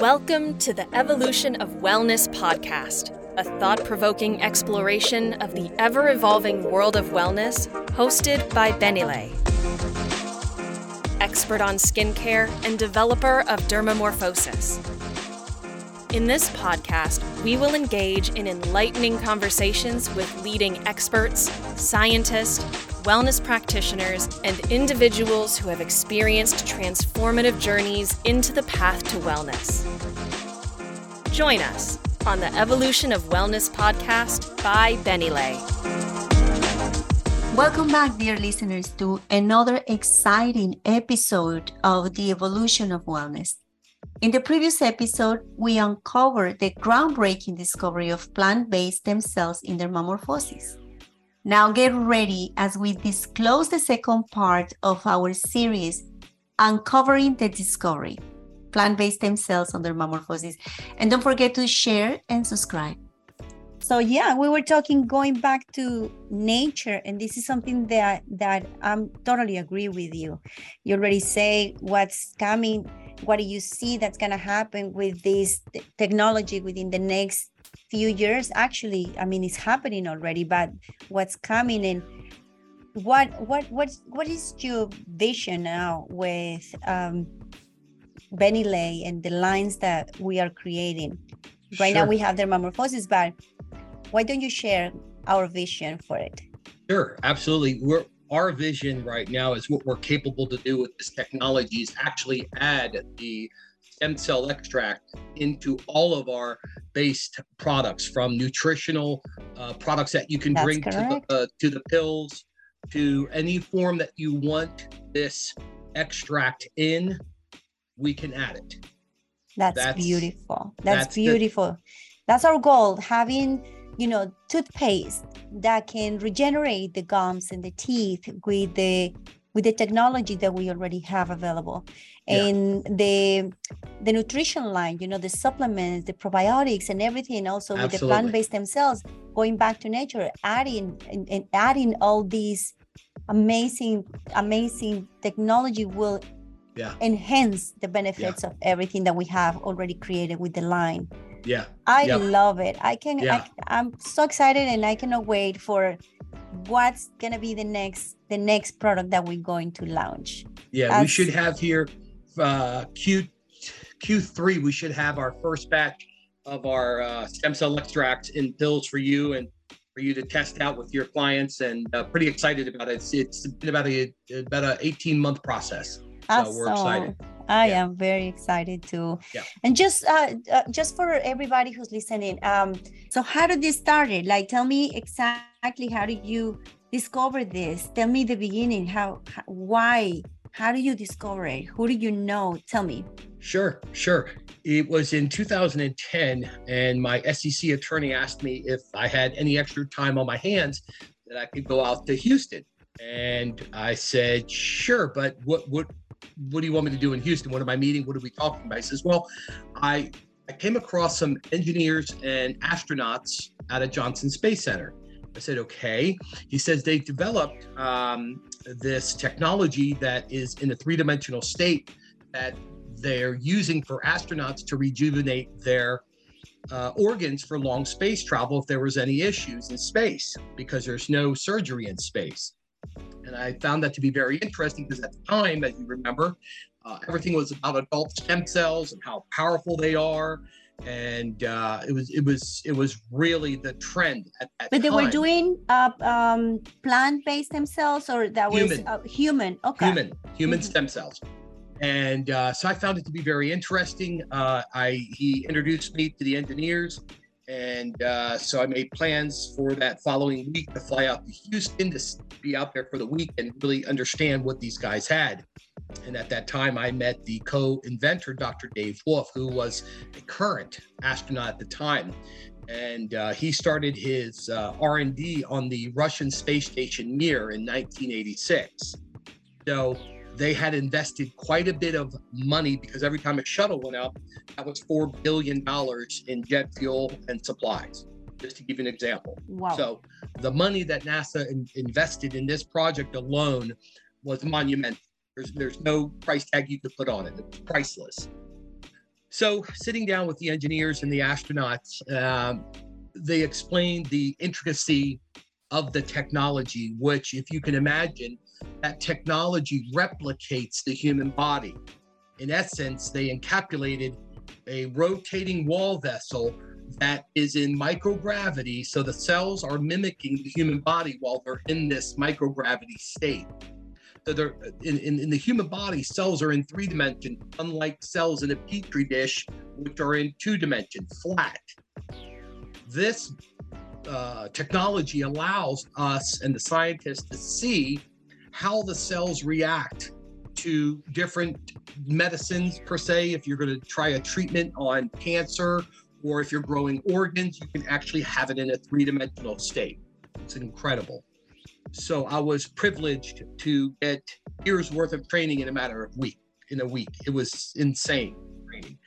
Welcome to the Evolution of Wellness podcast, a thought provoking exploration of the ever evolving world of wellness, hosted by Benile, expert on skincare and developer of Dermamorfosis. In this podcast, we will engage in enlightening conversations with leading experts, scientists, wellness practitioners, and individuals who have experienced transformative journeys into the path to wellness. Join us on the Evolution of Wellness podcast by Benile. Welcome back, dear listeners, to another exciting episode of the Evolution of Wellness. In the previous episode, we uncovered the groundbreaking discovery of plant based stem cells in dermamorfosis. Now get ready as we disclose the second part of our series, Uncovering the Discovery Plant based stem cells under dermamorfosis. And don't forget to share and subscribe. So yeah, we were talking going back to nature, and this is something that that I'm totally agree with you. You already say what's coming what do you see that's going to happen with this technology within the next few years? Actually i mean it's happening already but what's coming and what what what what is your vision now with um Benile and the lines that we are creating? Right sure. now we have dermamorfosis but why don't you share our vision for it? Sure absolutely. We're our vision right now is what we're capable to do with this technology is actually add the stem cell extract into all of our based products from nutritional uh, products that you can That's bring to the, uh, to the pills to any form that you want this extract in we can add it. That's, that's beautiful. That's, that's beautiful. The, that's our goal having you know toothpaste that can regenerate the gums and the teeth with the with the technology that we already have available and yeah. the the nutrition line you know the supplements the probiotics and everything also Absolutely. with the plant-based themselves going back to nature adding and, and adding all these amazing amazing technology will yeah. enhance the benefits yeah. of everything that we have already created with the line yeah. I love it. I can yeah. I, i'm so excited and i cannot wait for what's gonna be the next the next product that we're going to launch. Yeah As, we should have here uh q q3 we should have our first batch of our uh, stem cell extracts in pills for you and for you to test out with your clients and uh, pretty excited about it. It's, it's been about a about a 18 month process. So we're excited I yeah. am very excited too. Yeah. And just uh, uh, just for everybody who's listening, um, so how did this started? Like, tell me exactly how did you discover this? Tell me the beginning. How, how why? How do you discover it? Who do you know? Tell me. Sure, sure. It was in 2010, and my SEC attorney asked me if I had any extra time on my hands that I could go out to Houston. And I said, sure, but what what what do you want me to do in Houston? What am I meeting? What are we talking about? He says, well, I, I came across some engineers and astronauts at a Johnson Space Center. I said, okay. He says they developed um, this technology that is in a three dimensional state that they're using for astronauts to rejuvenate their uh, organs for long space travel if there was any issues in space because there's no surgery in space. And I found that to be very interesting because at the time, as you remember, uh, everything was about adult stem cells and how powerful they are. And uh, it was it was it was really the trend at that But they were doing uh, um, plant-based stem cells, or that was human. Uh, human. Okay. Human human mm-hmm. stem cells. And uh, so I found it to be very interesting. Uh, I he introduced me to the engineers and uh, so I made plans for that following week to fly out to Houston to be out there for the week and really understand what these guys had. And at that time, I met the co-inventor, Dr. Dave Wolf, who was a current astronaut at the time, and uh, he started his uh, R&D on the Russian space station Mir in 1986. So they had invested quite a bit of money because every time a shuttle went up, that was four billion dollars in jet fuel and supplies. Just to give you an example. Wow. So the money that NASA in, invested in this project alone was monumental. There's there's no price tag you could put on it. it's priceless. So, sitting down with the engineers and the astronauts, um, they explained the intricacy of the technology, which, if you can imagine, that technology replicates the human body. In essence, they encapsulated a rotating wall vessel that is in microgravity. So the cells are mimicking the human body while they're in this microgravity state. So they're in, in, in the human body, cells are in three dimension, unlike cells in a petri dish, which are in two dimension, flat. This uh, technology allows us and the scientists to see how the cells react to different medicines per se. If you're going to try a treatment on cancer or if you're growing organs you can actually have it in a three-dimensional state. It's incredible. So i was privileged to get years worth of training in a matter of week in a week. It was insane training.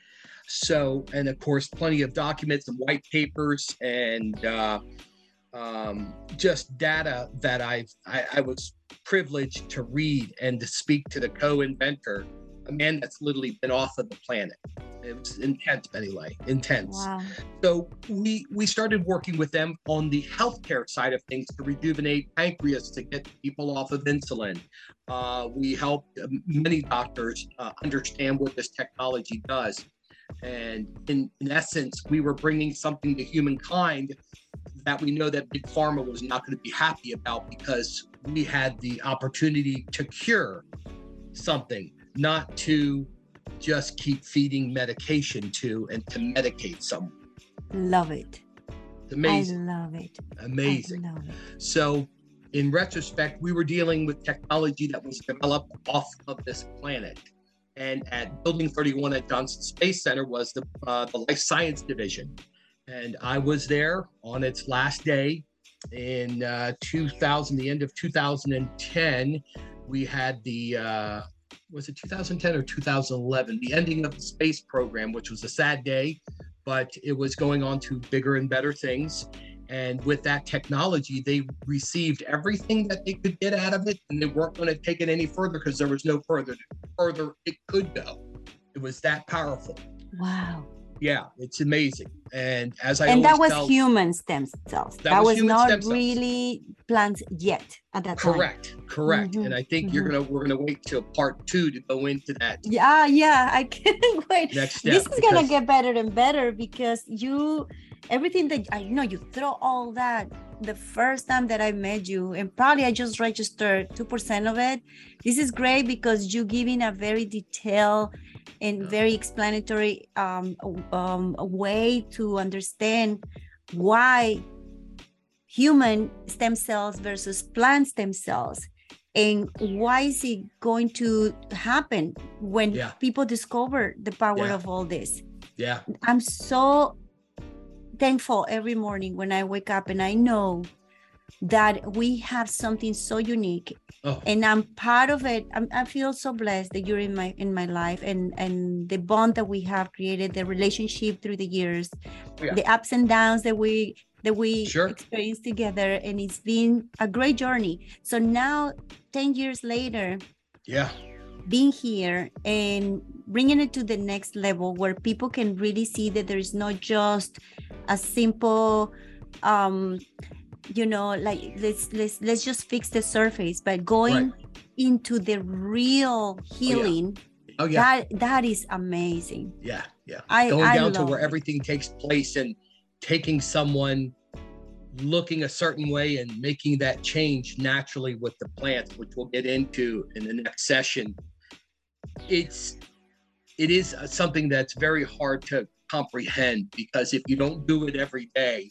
So and of course plenty of documents and white papers and uh, um, just data that I've, I, I was privileged to read and to speak to the co-inventor, a man that's literally been off of the planet. It was intense, anyway, intense. Wow. So we we started working with them on the healthcare side of things to rejuvenate pancreas to get people off of insulin. Uh, we helped many doctors uh, understand what this technology does. And in, in essence, we were bringing something to humankind that we know that big pharma was not going to be happy about because we had the opportunity to cure something, not to just keep feeding medication to and to medicate someone. Love it. Amazing. I love it. Amazing. Love it. So, in retrospect, we were dealing with technology that was developed off of this planet. And at Building 31 at Johnson Space Center was the, uh, the life science division. And I was there on its last day in uh, 2000, the end of 2010. We had the, uh, was it 2010 or 2011? The ending of the space program, which was a sad day, but it was going on to bigger and better things. And with that technology, they received everything that they could get out of it, and they weren't going to take it any further because there was no further further it could go. It was that powerful. Wow yeah, it's amazing. And as I and that was tell, human stem cells. That, that was, was not really plants yet at that correct, time. Correct, correct. Mm-hmm. And I think mm-hmm. you're gonna we're gonna wait till part two to go into that. Yeah, yeah, I can't wait. Next step, this is because... gonna get better and better because you everything that I you know you throw all that the first time that I met you, and probably I just registered 2% of it. This is great because you giving a very detailed and very explanatory um, um, way to understand why human stem cells versus plant stem cells and why is it going to happen when yeah. people discover the power yeah. of all this yeah i'm so thankful every morning when i wake up and i know that we have something so unique oh. and i'm part of it I'm, i feel so blessed that you're in my in my life and and the bond that we have created the relationship through the years yeah. the ups and downs that we that we sure. experienced together and it's been a great journey so now 10 years later yeah being here and bringing it to the next level where people can really see that there is not just a simple um you know like let's let's let's just fix the surface but going right. into the real healing oh yeah. oh yeah that that is amazing yeah yeah I, going I down to where it. everything takes place and taking someone looking a certain way and making that change naturally with the plants which we'll get into in the next session it's it is something that's very hard to comprehend because if you don't do it every day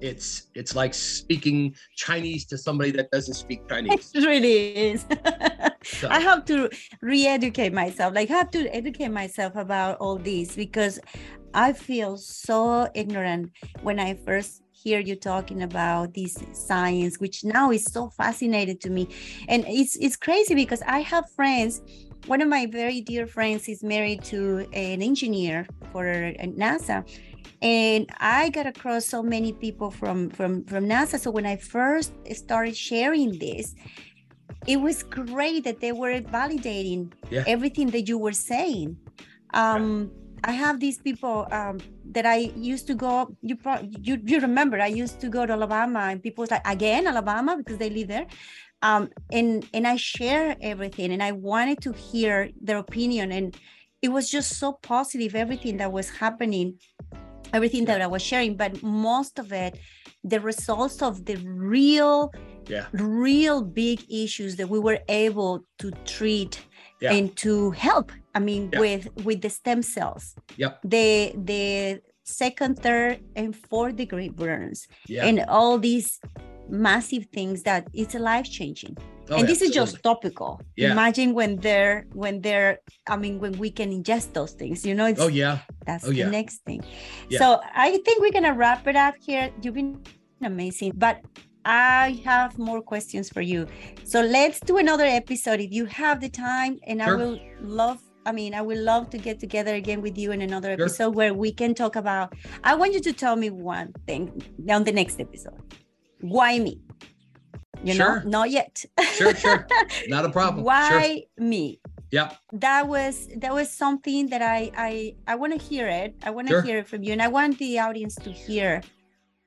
it's it's like speaking chinese to somebody that doesn't speak chinese. It really is. So. i have to re-educate myself. Like I have to educate myself about all this because i feel so ignorant when i first hear you talking about this science which now is so fascinated to me. And it's it's crazy because i have friends one of my very dear friends is married to an engineer for nasa and i got across so many people from from from nasa so when i first started sharing this it was great that they were validating yeah. everything that you were saying um I have these people um, that I used to go. You you you remember I used to go to Alabama, and people was like again Alabama because they live there. Um, and and I share everything, and I wanted to hear their opinion, and it was just so positive everything that was happening, everything that I was sharing. But most of it, the results of the real, Yeah. real big issues that we were able to treat Yeah. and to help. I mean, Yeah. with with the stem cells Yep. the the second, third, and fourth degree burns, Yeah. and all these massive things that it's a life changing. Oh, and this is just topical. Yeah. Imagine when they're when they're I mean when we can ingest those things. You know, it's Oh yeah. that's Oh, the yeah. next thing. Yeah. So I think we're gonna wrap it up here. You've been amazing, but I have more questions for you. So let's do another episode if you have the time, and I will love. I mean, I would love to get together again with you in another Sure. episode where we can talk about. I want you to tell me one thing on the next episode. Why me? You Sure. know, not yet. Sure, sure. Not a problem. Sure. Why me? Yeah. that was that was something that I I I want to hear it. I want to Sure. hear it from you, and I want the audience to hear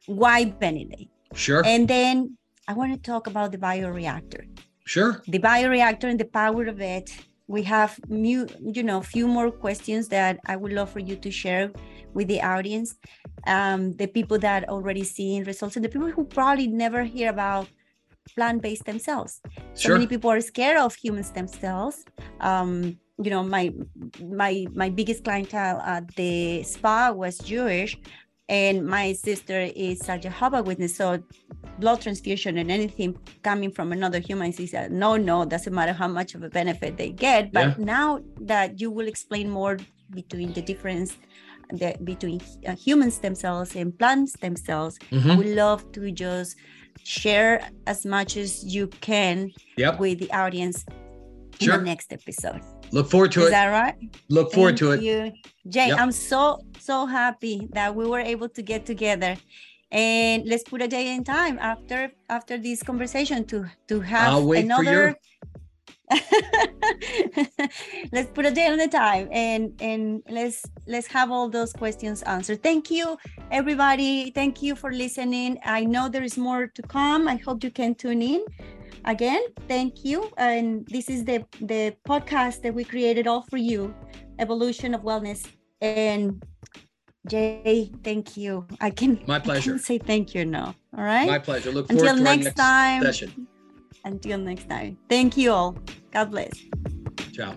why Benedict. Sure. And then I want to talk about the bioreactor, Sure. the bioreactor and the power of it. We have new, you know, a few more questions that I would love for you to share with the audience, um, the people that already seeing results, and the people who probably never hear about plant-based stem cells. So Sure. many people are scared of human stem cells. Um you know my my my biggest clientele at the spa was jewish and my sister is a jehovah witness so blood transfusion and anything coming from another human is a no no doesn't matter how much of a benefit they get but Yeah. now that you will explain more between the difference the, between uh, human stem cells and plant stem cells I Mhm. would love to just share as much as you can Yep. with the audience in Sure. the next episode. Look forward to Is it. that right? Look forward to Thank it. You. Jay, Yep. I'm so, so happy that we were able to get together. And let's put a day in time after after this conversation to to have I'll wait for another let's put a day on the time and and let's let's have all those questions answered thank you everybody thank you for listening i know there is more to come i hope you can tune in again thank you. And this is the the podcast that we created all for you evolution of wellness. And jay thank you. I can My pleasure. can't say thank you now. All right? My pleasure. Look forward until next next time. session. until next time. Thank you all. God bless. Ciao.